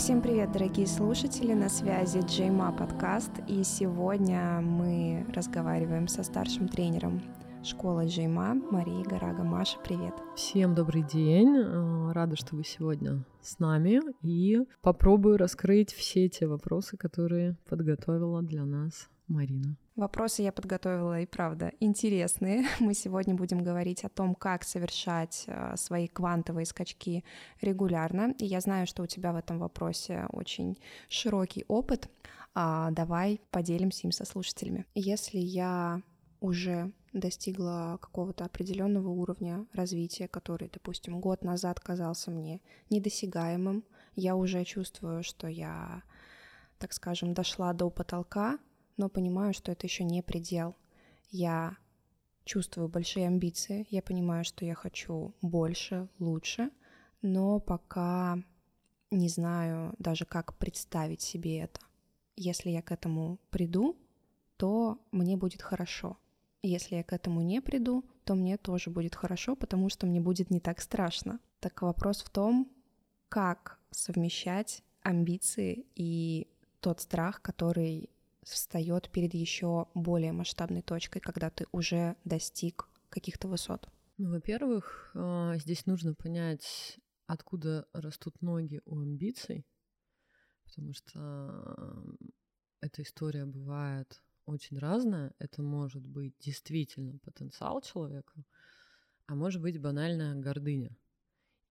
Всем привет, дорогие слушатели, на связи Джейма подкаст, и сегодня мы разговариваем со старшим тренером школы Джейма Марии Гарага. Маша, привет. Всем добрый день, э, рада, что вы сегодня с нами, и попробую раскрыть все те вопросы, которые подготовила для нас Марина. Вопросы я подготовила и правда интересные. Мы сегодня будем говорить о том, как совершать э, свои квантовые скачки регулярно. И я знаю, что у тебя в этом вопросе очень широкий опыт. А давай поделимся им со слушателями. Если я уже достигла какого-то определенного уровня развития, который, допустим, год назад казался мне недосягаемым, я уже чувствую, что я, так скажем, дошла до потолка, но понимаю, что это еще не предел. Я чувствую большие амбиции, я понимаю, что я хочу больше, лучше, но пока не знаю даже, как представить себе это. Если я к этому приду, то мне будет хорошо. Если я к этому не приду, то мне тоже будет хорошо, потому что мне будет не так страшно. Так вопрос в том, как совмещать амбиции и тот страх, который встает перед еще более масштабной точкой, когда ты уже достиг каких-то высот? Ну, во-первых, а, здесь нужно понять, откуда растут ноги у амбиций, потому что эта история бывает очень разная. Это может быть действительно потенциал человека, а может быть банальная гордыня.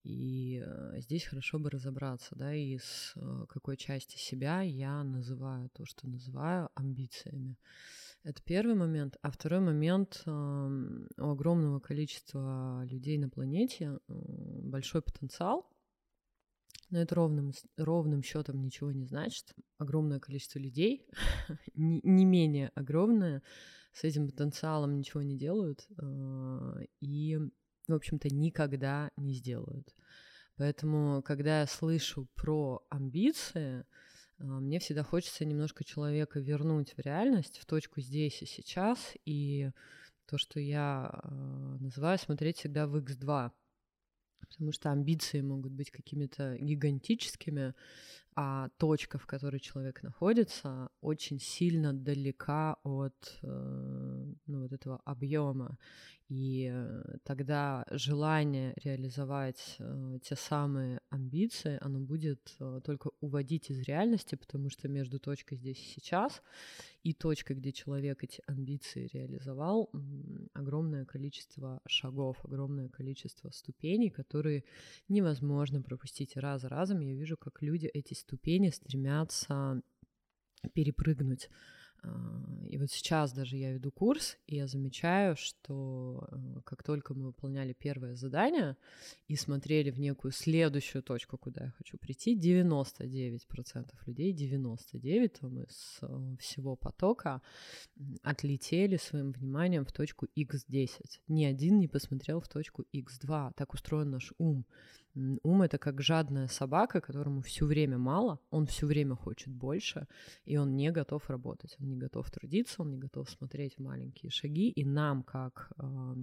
И э, здесь хорошо бы разобраться, да, из э, какой части себя я называю то, что называю амбициями. Это первый момент. А второй момент, у огромного количества людей на планете большой потенциал, но это ровным, ровным счетом ничего не значит. Огромное количество людей, не, не менее огромное, с этим потенциалом ничего не делают. Э, и в общем-то, никогда не сделают. Поэтому, когда я слышу про амбиции, а, мне всегда хочется немножко человека вернуть в реальность, в точку здесь и сейчас, и то, что я а, называю смотреть всегда в X2, потому что амбиции могут быть какими-то гигантическими, а точка, в которой человек находится, очень сильно далека от э, ну, вот этого объема. И э, тогда желание реализовать э, те самые амбиции, оно будет э, только уводить из реальности, потому что между точкой здесь и сейчас и точкой, где человек эти амбиции реализовал, огромное количество шагов, огромное количество ступеней, которые невозможно пропустить раз за разом. Я вижу, как люди эти ступени стремятся перепрыгнуть. А, и вот сейчас даже я веду курс, и я замечаю, что э, как только мы выполняли первое задание и смотрели в некую следующую точку, куда я хочу прийти, 99% людей, 99 там, из э, всего потока отлетели своим вниманием в точку x10. Ни один не посмотрел в точку x2. Так устроен наш ум. Ум — это как жадная собака, которому все время мало, он все время хочет больше, и он не готов работать, он не готов трудиться, он не готов смотреть маленькие шаги, и нам, как э,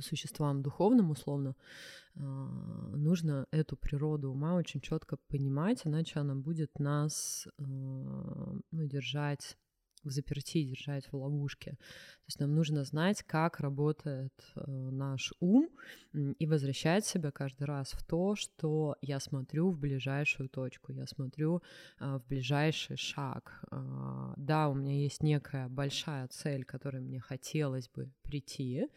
существам духовным, условно, э, нужно эту природу ума очень четко понимать, иначе она будет нас э, ну, держать в заперти, держать в ловушке. То есть нам нужно знать, как работает э, наш ум и возвращать себя каждый раз в то, что я смотрю в ближайшую точку, я смотрю э, в ближайший шаг. Э, да, у меня есть некая большая цель, к которой мне хотелось бы прийти.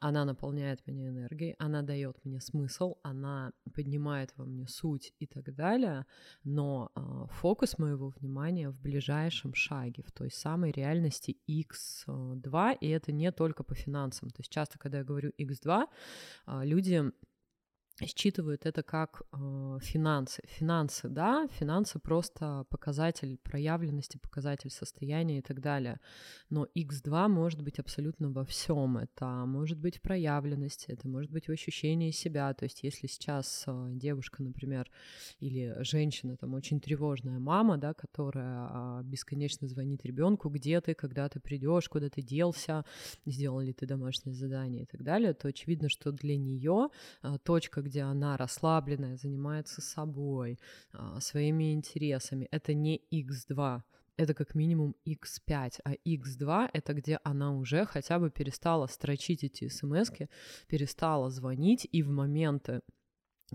Она наполняет меня энергией, она дает мне смысл, она поднимает во мне суть и так далее. Но фокус моего внимания в ближайшем шаге, в той самой реальности X2, и это не только по финансам. То есть часто, когда я говорю X2, а, люди считывают это как э, финансы. Финансы, да, финансы просто показатель проявленности, показатель состояния и так далее. Но X2 может быть абсолютно во всем. Это может быть в проявленности, это может быть в ощущении себя. То есть, если сейчас э, девушка, например, или женщина, там очень тревожная мама, да, которая э, бесконечно звонит ребенку, где ты, когда ты придешь, куда ты делся, сделал ли ты домашнее задание и так далее, то очевидно, что для нее э, точка, где она расслабленная, занимается собой, а, своими интересами, это не X2, это как минимум X5, а X2 это где она уже хотя бы перестала строчить эти смс перестала звонить, и в моменты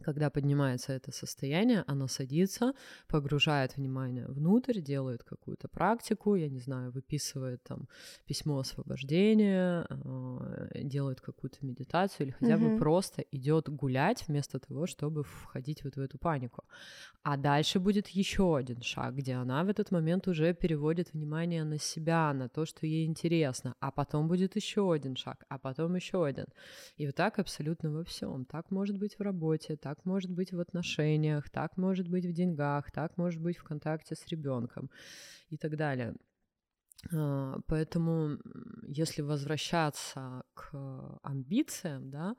когда поднимается это состояние, оно садится, погружает внимание внутрь, делает какую-то практику, я не знаю, выписывает там письмо освобождения, э, делает какую-то медитацию или хотя бы просто идет гулять вместо того, чтобы входить вот в эту панику. А дальше будет еще один шаг, где она в этот момент уже переводит внимание на себя, на то, что ей интересно, а потом будет еще один шаг, а потом еще один. И вот так абсолютно во всем. Так может быть в работе, так может быть в отношениях, так может быть в деньгах, так может быть в контакте с ребенком и так далее. А, поэтому, если возвращаться к амбициям, да,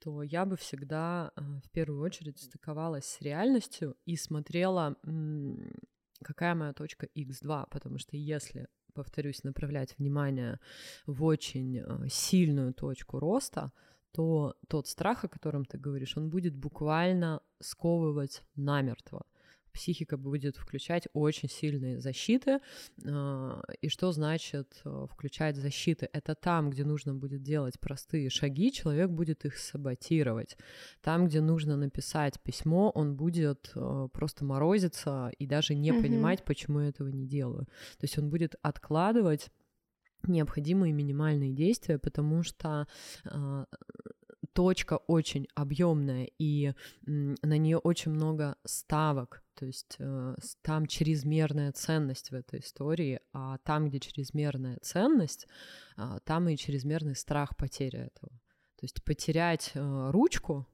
то я бы всегда а, в первую очередь стыковалась с реальностью и смотрела, какая моя точка X2, потому что если повторюсь, направлять внимание в очень а, сильную точку роста, то тот страх, о котором ты говоришь, он будет буквально сковывать намертво психика будет включать очень сильные защиты. А, и что значит э, включать защиты? Это там, где нужно будет делать простые шаги, человек будет их саботировать. Там, где нужно написать письмо, он будет э, просто морозиться и даже не mm-hmm. понимать, почему я этого не делаю. То есть он будет откладывать необходимые минимальные действия, потому что э, точка очень объемная, и на нее очень много ставок. То есть э, там чрезмерная ценность в этой истории, а там, где чрезмерная ценность, э, там и чрезмерный страх потери этого. То есть потерять э, ручку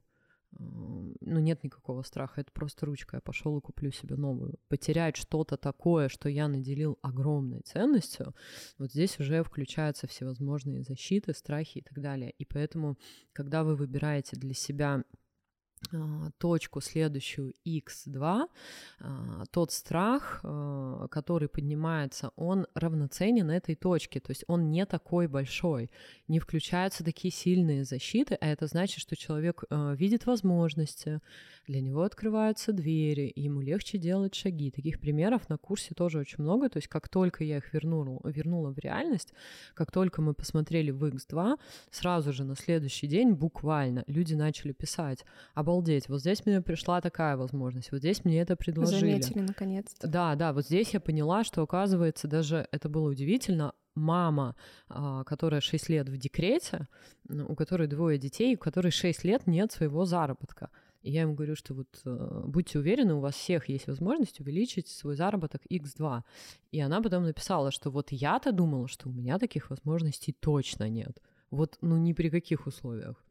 ну, нет никакого страха, это просто ручка, я пошел и куплю себе новую. Потерять что-то такое, что я наделил огромной ценностью, вот здесь уже включаются всевозможные защиты, страхи и так далее. И поэтому, когда вы выбираете для себя точку следующую x2, а, тот страх, а, который поднимается, он равноценен этой точке, то есть он не такой большой, не включаются такие сильные защиты, а это значит, что человек видит возможности, для него открываются двери, ему легче делать шаги. Таких примеров на курсе тоже очень много, то есть как только я их вернула, вернула в реальность, как только мы посмотрели в X2, сразу же на следующий день буквально люди начали писать, обалдеть, вот здесь мне пришла такая возможность, вот здесь мне это предложили. Заметили наконец-то. Да, да, вот здесь я поняла, что оказывается даже это было удивительно, мама, а, которая 6 лет в декрете, у которой двое детей, у которой 6 лет нет своего заработка. И я ему говорю, что вот э, будьте уверены, у вас всех есть возможность увеличить свой заработок x2. И она потом написала, что вот я-то думала, что у меня таких возможностей точно нет. Вот, ну ни при каких условиях.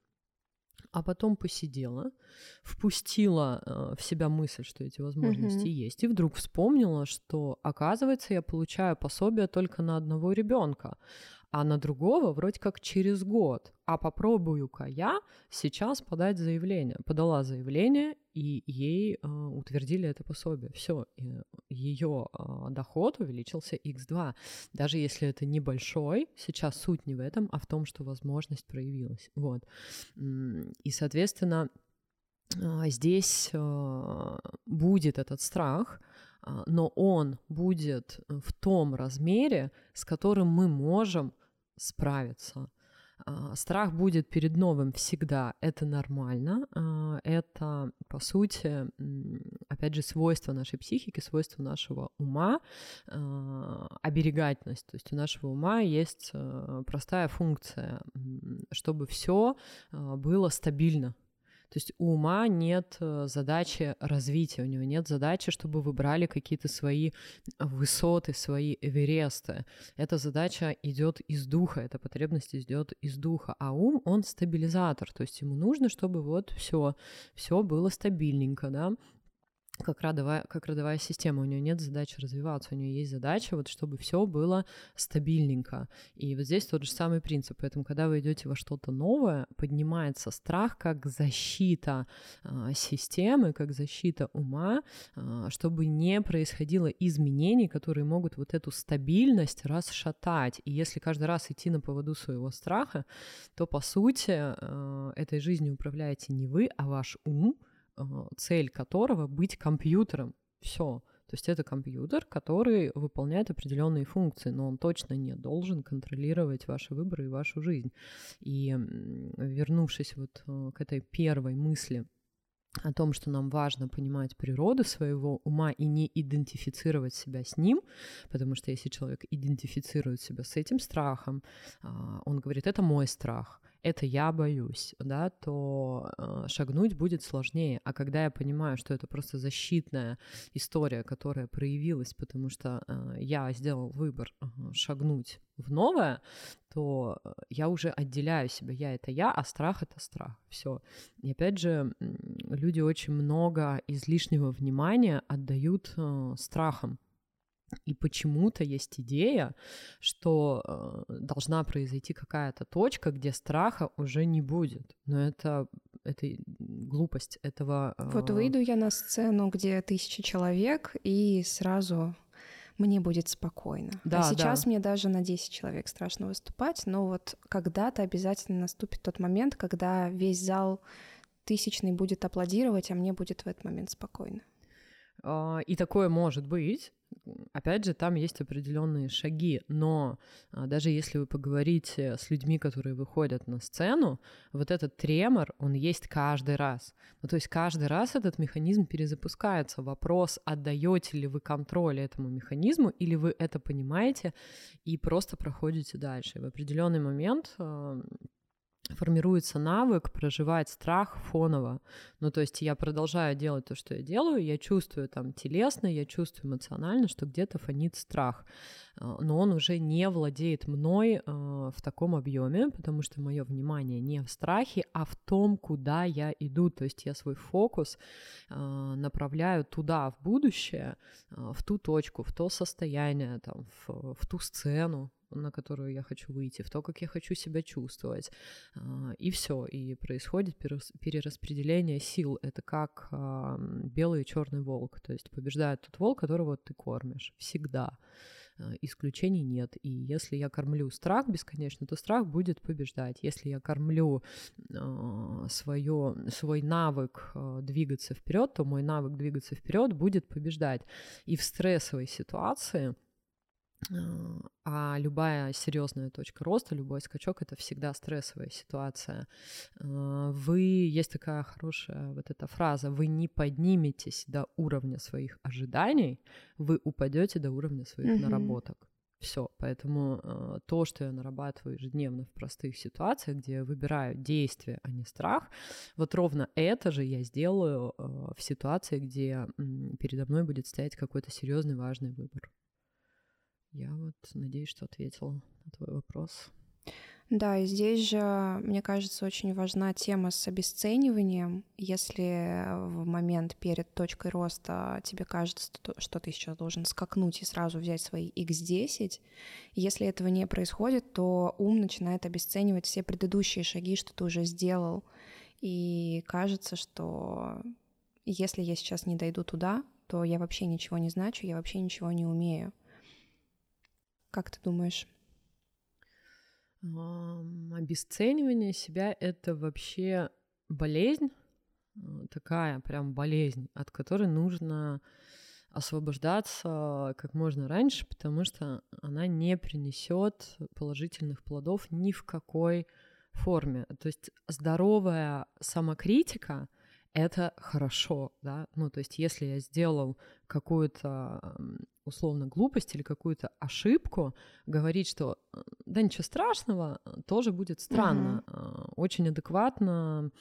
А потом посидела, впустила э, в себя мысль, что эти возможности mm-hmm. есть, и вдруг вспомнила, что, оказывается, я получаю пособие только на одного ребенка а на другого вроде как через год. А попробую-ка я сейчас подать заявление. Подала заявление, и ей э, утвердили это пособие. Все, ее э, доход увеличился x2. Даже если это небольшой, сейчас суть не в этом, а в том, что возможность проявилась. Вот. И, соответственно, э, здесь э, будет этот страх, но он будет в том размере, с которым мы можем справиться. А, страх будет перед новым всегда, это нормально, а, это, по сути, опять же, свойство нашей психики, свойство нашего ума, а, оберегательность, то есть у нашего ума есть простая функция, чтобы все было стабильно, то есть у ума нет э, задачи развития, у него нет задачи, чтобы вы брали какие-то свои высоты, свои эвересты. Эта задача идет из духа, эта потребность идет из духа, а ум, он стабилизатор, то есть ему нужно, чтобы вот все, все было стабильненько, да, как родовая, как родовая система. У нее нет задачи развиваться, у нее есть задача, вот, чтобы все было стабильненько. И вот здесь тот же самый принцип. Поэтому, когда вы идете во что-то новое, поднимается страх как защита э, системы, как защита ума, э, чтобы не происходило изменений, которые могут вот эту стабильность расшатать. И если каждый раз идти на поводу своего страха, то, по сути, э, этой жизнью управляете не вы, а ваш ум, цель которого быть компьютером. Все. То есть это компьютер, который выполняет определенные функции, но он точно не должен контролировать ваши выборы и вашу жизнь. И вернувшись вот э, к этой первой мысли о том, что нам важно понимать природу своего ума и не идентифицировать себя с ним, потому что если человек идентифицирует себя с этим страхом, а, он говорит, это мой страх, это я боюсь, да, то э, шагнуть будет сложнее. А когда я понимаю, что это просто защитная история, которая проявилась, потому что э, я сделал выбор э, шагнуть в новое, то э, я уже отделяю себя. Я это я, а страх это страх. Все. И опять же, люди очень много излишнего внимания отдают э, страхам. И почему-то есть идея, что э, должна произойти какая-то точка, где страха уже не будет. Но это, это глупость этого. Э... Вот выйду я на сцену, где тысяча человек, и сразу мне будет спокойно. А да, а сейчас да. мне даже на 10 человек страшно выступать, но вот когда-то обязательно наступит тот момент, когда весь зал тысячный будет аплодировать, а мне будет в этот момент спокойно. А, и такое может быть. Опять же, там есть определенные шаги, но а, даже если вы поговорите с людьми, которые выходят на сцену, вот этот тремор, он есть каждый раз. Ну, то есть каждый раз этот механизм перезапускается. Вопрос, отдаете ли вы контроль этому механизму, или вы это понимаете и просто проходите дальше. В определенный момент формируется навык проживать страх фоново. Ну, то есть я продолжаю делать то, что я делаю, я чувствую там телесно, я чувствую эмоционально, что где-то фонит страх. А, но он уже не владеет мной а, в таком объеме, потому что мое внимание не в страхе, а в том, куда я иду. То есть я свой фокус а, направляю туда, в будущее, в ту точку, в то состояние, там, в, в ту сцену, на которую я хочу выйти, в то, как я хочу себя чувствовать. А, и все. И происходит перераспределение сил. Это как белый и черный волк. То есть побеждает тот волк, которого ты кормишь. Всегда а, исключений нет. И если я кормлю страх бесконечно, то страх будет побеждать. Если я кормлю свое, свой навык двигаться вперед, то мой навык двигаться вперед будет побеждать. И в стрессовой ситуации а любая серьезная точка роста, любой скачок это всегда стрессовая ситуация. Э, вы есть такая хорошая вот эта фраза: вы не подниметесь до уровня своих ожиданий, вы упадете до уровня своих mm-hmm. наработок. Все, поэтому э, то, что я нарабатываю ежедневно в простых ситуациях, где я выбираю действие, а не страх, вот ровно это же я сделаю э, в ситуации, где э, передо мной будет стоять какой-то серьезный важный выбор. Я вот надеюсь, что ответила на твой вопрос. Да, и здесь же, мне кажется, очень важна тема с обесцениванием. Если в момент перед точкой роста тебе кажется, что ты сейчас должен скакнуть и сразу взять свои x10, если этого не происходит, то ум начинает обесценивать все предыдущие шаги, что ты уже сделал. И кажется, что если я сейчас не дойду туда, то я вообще ничего не значу, я вообще ничего не умею. Как ты думаешь? Обесценивание себя — это вообще болезнь, э, такая прям болезнь, от которой нужно освобождаться как можно раньше, потому что она не принесет положительных плодов ни в какой форме. То есть здоровая самокритика — это хорошо, да, ну, то есть если я сделал какую-то условно глупость или какую-то ошибку, говорить, что э, да ничего страшного, тоже будет странно. Угу. Очень адекватно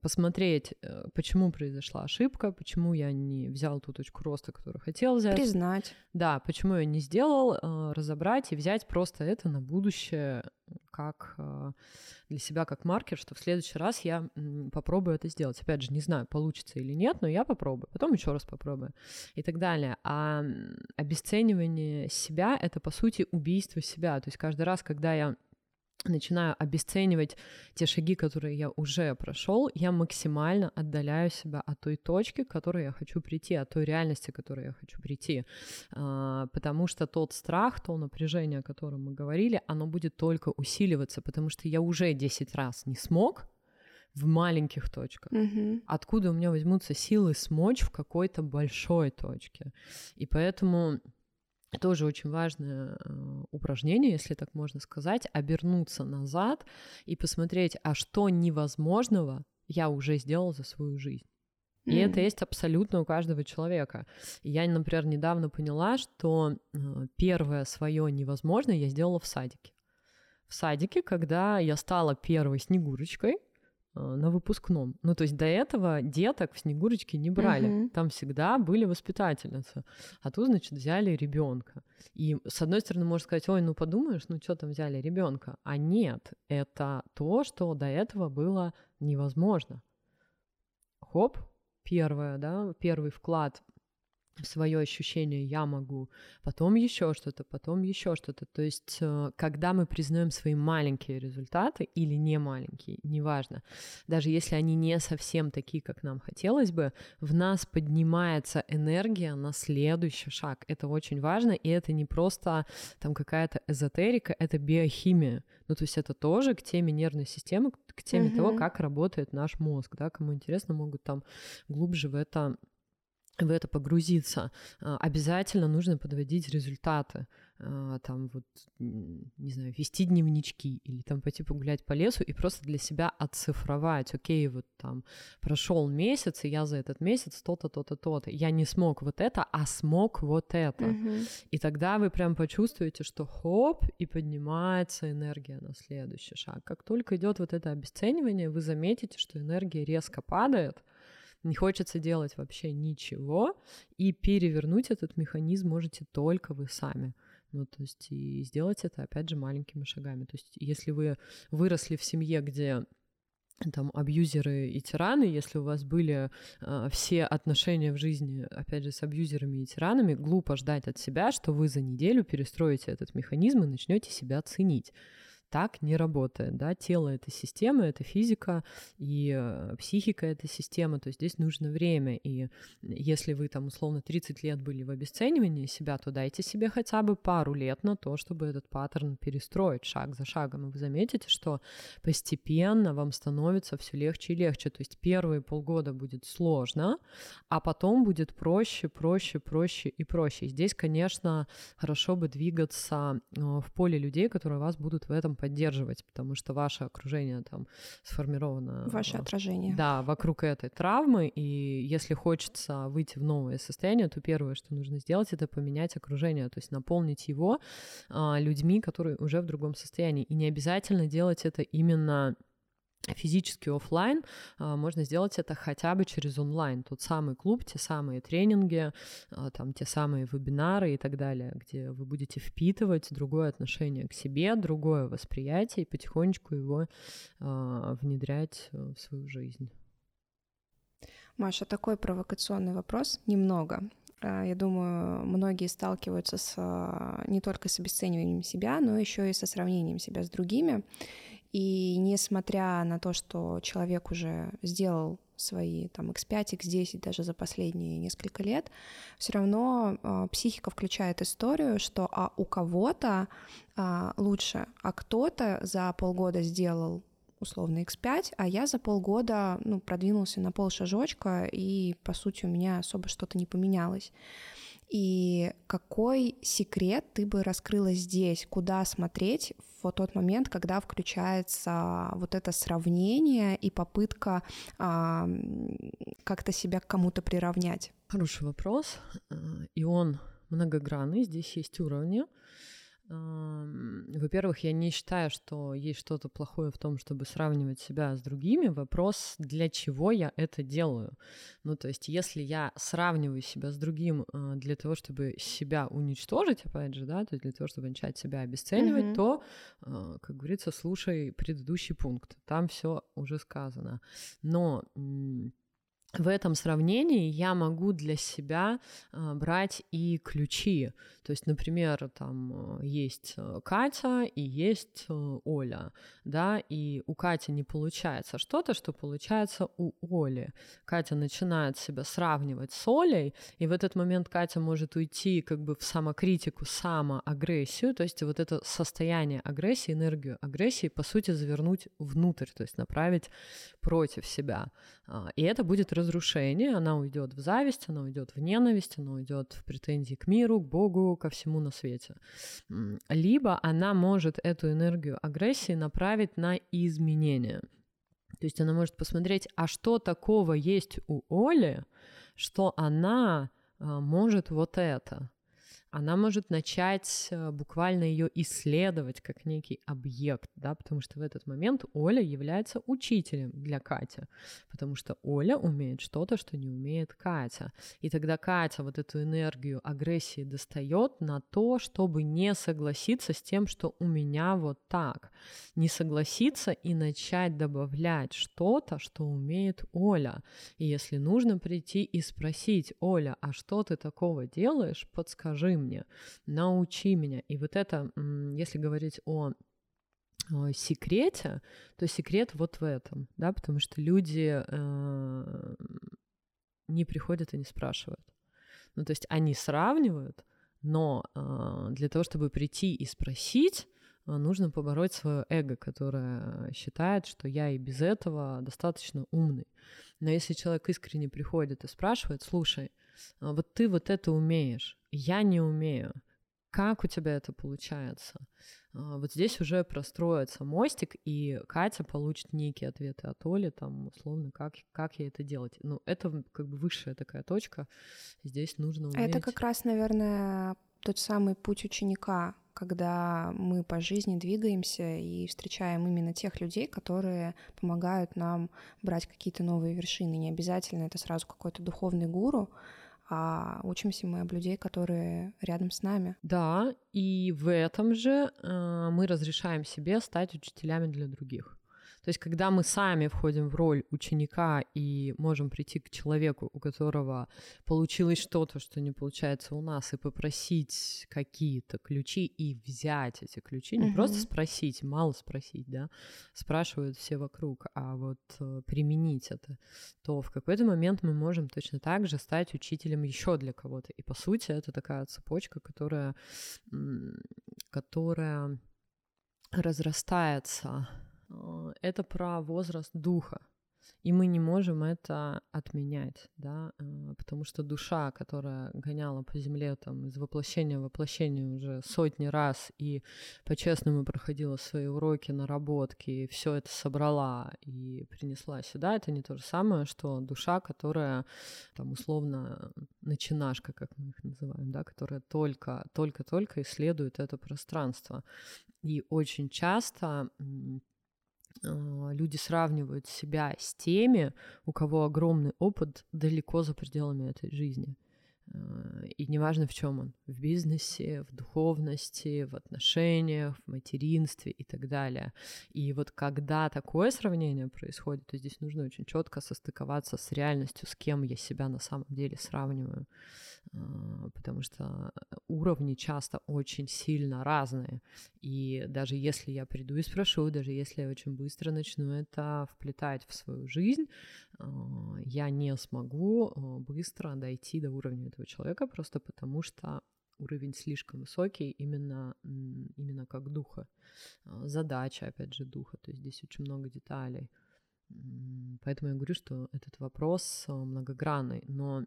посмотреть, почему произошла ошибка, почему я не взял ту точку роста, которую хотел взять. Признать. Да, почему я не сделал, разобрать и взять просто это на будущее как э, для себя как маркер, что в следующий раз я попробую это сделать. Опять же, не знаю, получится или нет, но я попробую, потом еще раз попробую и так далее. А обесценивание себя — это, по сути, убийство себя. То есть каждый раз, когда я начинаю обесценивать те шаги, которые я уже прошел, я максимально отдаляю себя от той точки, к которой я хочу прийти, от той реальности, к которой я хочу прийти. А, потому что тот страх, то напряжение, о котором мы говорили, оно будет только усиливаться, потому что я уже 10 раз не смог в маленьких точках. Mm-hmm. Откуда у меня возьмутся силы смочь в какой-то большой точке? И поэтому тоже очень важное э, упражнение, если так можно сказать, обернуться назад и посмотреть, а что невозможного я уже сделал за свою жизнь. И mm. это есть абсолютно у каждого человека. Я, например, недавно поняла, что э, первое свое невозможное я сделала в садике. В садике, когда я стала первой снегурочкой, на выпускном. Ну, то есть до этого деток в Снегурочке не брали. Uh-huh. Там всегда были воспитательницы. А тут, значит, взяли ребенка. И с одной стороны, можно сказать, ой, ну подумаешь, ну что там взяли ребенка. А нет, это то, что до этого было невозможно. Хоп, первое, да, первый вклад свое ощущение я могу, потом еще что-то, потом еще что-то. То есть, э, когда мы признаем свои маленькие результаты или не маленькие, неважно, даже если они не совсем такие, как нам хотелось бы, в нас поднимается энергия на следующий шаг. Это очень важно, и это не просто там какая-то эзотерика, это биохимия. Ну, то есть это тоже к теме нервной системы, к теме uh-huh. того, как работает наш мозг, да, кому интересно, могут там глубже в это в это погрузиться, а, обязательно нужно подводить результаты. А, там вот, не знаю, вести дневнички или там пойти погулять по лесу и просто для себя оцифровать. Окей, вот там прошел месяц, и я за этот месяц то-то, то-то, то-то. Я не смог вот это, а смог вот это. Mm-hmm. И тогда вы прям почувствуете, что хоп, и поднимается энергия на следующий шаг. Как только идет вот это обесценивание, вы заметите, что энергия резко падает, не хочется делать вообще ничего, и перевернуть этот механизм можете только вы сами. Ну, то есть и сделать это, опять же, маленькими шагами. То есть если вы выросли в семье, где там абьюзеры и тираны, если у вас были э, все отношения в жизни, опять же, с абьюзерами и тиранами, глупо ждать от себя, что вы за неделю перестроите этот механизм и начнете себя ценить так не работает, да, тело — это система, это физика, и э, психика — это система, то есть здесь нужно время, и если вы там условно 30 лет были в обесценивании себя, то дайте себе хотя бы пару лет на то, чтобы этот паттерн перестроить шаг за шагом, и вы заметите, что постепенно вам становится все легче и легче, то есть первые полгода будет сложно, а потом будет проще, проще, проще и проще. И здесь, конечно, хорошо бы двигаться э, в поле людей, которые вас будут в этом поддерживать, потому что ваше окружение там сформировано... Ваше отражение. Да, вокруг этой травмы, и если хочется выйти в новое состояние, то первое, что нужно сделать, это поменять окружение, то есть наполнить его а, людьми, которые уже в другом состоянии. И не обязательно делать это именно физически офлайн, а, можно сделать это хотя бы через онлайн. Тот самый клуб, те самые тренинги, а, там те самые вебинары и так далее, где вы будете впитывать другое отношение к себе, другое восприятие и потихонечку его а, внедрять в свою жизнь. Маша, такой провокационный вопрос немного. Я думаю, многие сталкиваются с не только с обесцениванием себя, но еще и со сравнением себя с другими. И несмотря на то, что человек уже сделал свои там X5, X10 даже за последние несколько лет, все равно э, психика включает историю, что а у кого-то э, лучше, а кто-то за полгода сделал условно X5, а я за полгода ну, продвинулся на пол шажочка, и, по сути, у меня особо что-то не поменялось. И какой секрет ты бы раскрыла здесь, куда смотреть в тот момент, когда включается вот это сравнение и попытка а, как-то себя к кому-то приравнять? Хороший вопрос, э, и он многогранный, здесь есть уровни. Во-первых, я не считаю, что есть что-то плохое в том, чтобы сравнивать себя с другими. Вопрос, для чего я это делаю. Ну, то есть, если я сравниваю себя с другим а, для того, чтобы себя уничтожить, опять же, да, то есть для того, чтобы начать себя обесценивать, mm-hmm. то, а, как говорится, слушай предыдущий пункт. Там все уже сказано. Но в этом сравнении я могу для себя э, брать и ключи. То есть, например, там э, есть э, Катя и есть э, Оля, да, и у Кати не получается что-то, что получается у Оли. Катя начинает себя сравнивать с Олей, и в этот момент Катя может уйти как бы в самокритику, самоагрессию, то есть вот это состояние агрессии, энергию агрессии, по сути, завернуть внутрь, то есть направить против себя. А, и это будет разрушение, она уйдет в зависть, она уйдет в ненависть, она уйдет в претензии к миру, к Богу, ко всему на свете. Либо она может эту энергию агрессии направить на изменения. То есть она может посмотреть, а что такого есть у Оли, что она а, может вот это она может начать э, буквально ее исследовать как некий объект, да, потому что в этот момент Оля является учителем для Кати, потому что Оля умеет что-то, что не умеет Катя. И тогда Катя вот эту энергию агрессии достает на то, чтобы не согласиться с тем, что у меня вот так. Не согласиться и начать добавлять что-то, что умеет Оля. И если нужно прийти и спросить, Оля, а что ты такого делаешь, подскажи мне, научи меня. И вот это, если говорить о секрете, то секрет вот в этом, да, потому что люди э, не приходят и не спрашивают. Ну, то есть они сравнивают, но э, для того, чтобы прийти и спросить, нужно побороть свое эго, которое считает, что я и без этого достаточно умный. Но если человек искренне приходит и спрашивает, слушай, а, вот ты вот это умеешь, я не умею. Как у тебя это получается? А, вот здесь уже простроится мостик, и Катя получит некие ответы от Оли, там, условно, как, как ей это делать. Ну, это как бы высшая такая точка, здесь нужно уметь... Это как раз, наверное, тот самый путь ученика, когда мы по жизни двигаемся и встречаем именно тех людей, которые помогают нам брать какие-то новые вершины. Не обязательно это сразу какой-то духовный гуру, а учимся мы об людей, которые рядом с нами. Да, и в этом же э, мы разрешаем себе стать учителями для других. То есть, когда мы сами входим в роль ученика и можем прийти к человеку, у которого получилось что-то, что не получается у нас, и попросить какие-то ключи и взять эти ключи, не угу. просто спросить, мало спросить, да, спрашивают все вокруг, а вот э, применить это, то в какой-то момент мы можем точно так же стать учителем еще для кого-то. И по сути это такая цепочка, которая, которая разрастается это про возраст духа. И мы не можем это отменять, да, э, потому что душа, которая гоняла по земле там из воплощения в воплощение уже сотни раз и по-честному проходила свои уроки, наработки, и все это собрала и принесла сюда, это не то же самое, что душа, которая там условно начинашка, как мы их называем, да, которая только, только-только исследует это пространство. И очень часто люди сравнивают себя с теми, у кого огромный опыт далеко за пределами этой жизни. А, и неважно в чем он, в бизнесе, в духовности, в отношениях, в материнстве и так далее. И вот когда такое сравнение происходит, то здесь нужно очень четко состыковаться с реальностью, с кем я себя на самом деле сравниваю. А, потому что уровни часто очень сильно разные. И даже если я приду и спрошу, даже если я очень быстро начну это вплетать в свою жизнь, а, я не смогу а, быстро дойти до уровня этого человека, просто потому что уровень слишком высокий именно, именно как духа. Задача, опять же, духа. То есть здесь очень много деталей. Поэтому я говорю, что этот вопрос многогранный. Но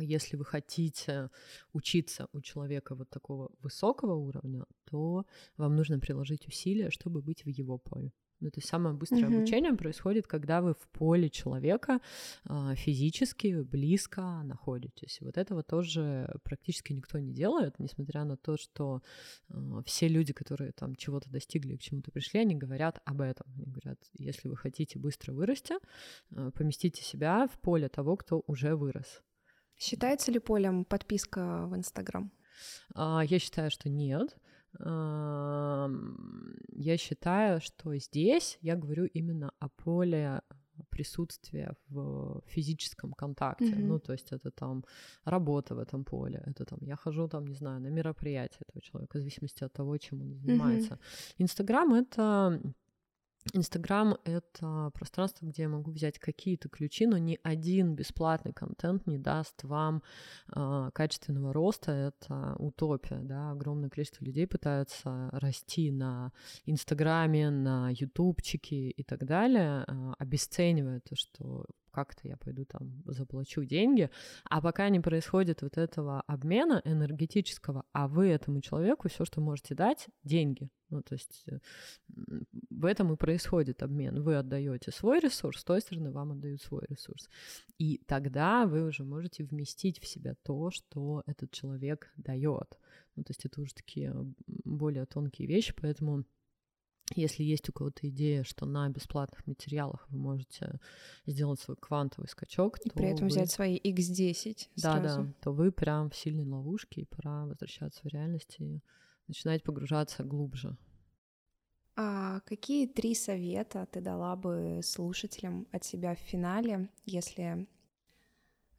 если вы хотите учиться у человека вот такого высокого уровня, то вам нужно приложить усилия, чтобы быть в его поле. Ну, то есть самое быстрое mm-hmm. обучение происходит, когда вы в поле человека э, физически близко находитесь. Вот этого тоже практически никто не делает, несмотря на то, что э, все люди, которые там чего-то достигли, к чему-то пришли, они говорят об этом. Они говорят, если вы хотите быстро вырасти, э, поместите себя в поле того, кто уже вырос. Считается ли полем подписка в Инстаграм? Э, я считаю, что нет я считаю, что здесь я говорю именно о поле присутствия в физическом контакте. Mm-hmm. Ну, то есть это там работа в этом поле, это там я хожу там, не знаю, на мероприятие этого человека, в зависимости от того, чем он занимается. Инстаграм mm-hmm. это Инстаграм — это пространство, где я могу взять какие-то ключи, но ни один бесплатный контент не даст вам э, качественного роста. Это утопия, да, огромное количество людей пытаются расти на Инстаграме, на Ютубчике и так далее, э, обесценивая то, что как-то я пойду там заплачу деньги, а пока не происходит вот этого обмена энергетического, а вы этому человеку все, что можете дать, деньги. Ну, то есть э, в этом и происходит обмен. Вы отдаете свой ресурс, с той стороны вам отдают свой ресурс. И тогда вы уже можете вместить в себя то, что этот человек дает. Ну, то есть это уже такие более тонкие вещи, поэтому если есть у кого-то идея, что на бесплатных материалах вы можете сделать свой квантовый скачок, и при этом вы... взять свои X10 да, сразу. Да, то вы прям в сильной ловушке, и пора возвращаться в реальность и начинать погружаться глубже. А какие три совета ты дала бы слушателям от себя в финале, если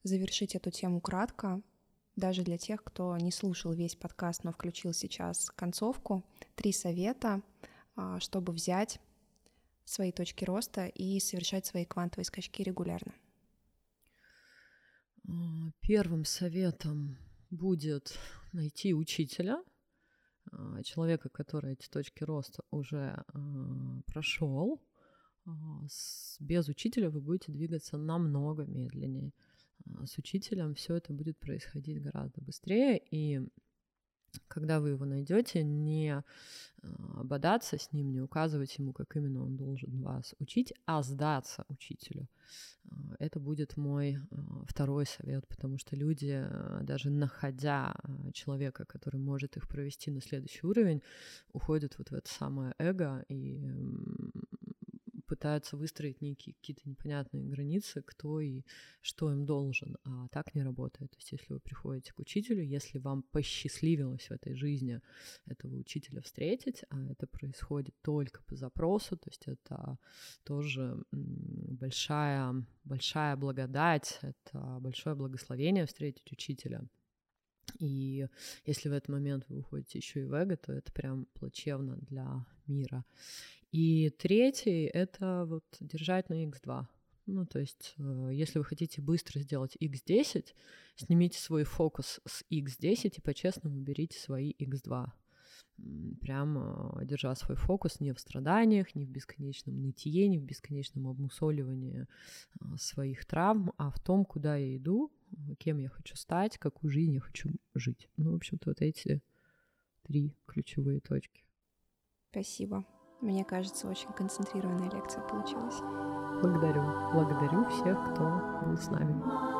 завершить эту тему кратко, даже для тех, кто не слушал весь подкаст, но включил сейчас концовку, три совета — чтобы взять свои точки роста и совершать свои квантовые скачки регулярно? А, первым советом будет найти учителя, а, человека, который эти точки роста уже прошел. Без учителя вы будете двигаться намного медленнее. С учителем все это будет происходить гораздо быстрее, и когда вы его найдете, не а, бодаться с ним, не указывать ему, как именно он должен вас учить, а сдаться учителю. А, это будет мой а, второй совет, потому что люди, даже находя человека, который может их провести на следующий уровень, уходят вот в это самое эго и пытаются выстроить некие какие-то непонятные границы, кто и что им должен, а так не работает. То есть если вы приходите к учителю, если вам посчастливилось в этой жизни этого учителя встретить, а это происходит только по запросу, то есть это тоже большая, большая благодать, это большое благословение встретить учителя. И если в этот момент вы уходите еще и в эго, то это прям плачевно для мира. И третий — это вот держать на x2. Ну, то есть, э, если вы хотите быстро сделать x10, снимите свой фокус с x10 и по-честному берите свои x2. Прям э, держа свой фокус не в страданиях, не в бесконечном нытье, не в бесконечном обмусоливании э, своих травм, а в том, куда я иду, кем я хочу стать, какую жизнь я хочу жить. Ну, в общем-то, вот эти три ключевые точки. Спасибо. Мне кажется, очень концентрированная лекция получилась. Благодарю. Благодарю всех, кто был с нами.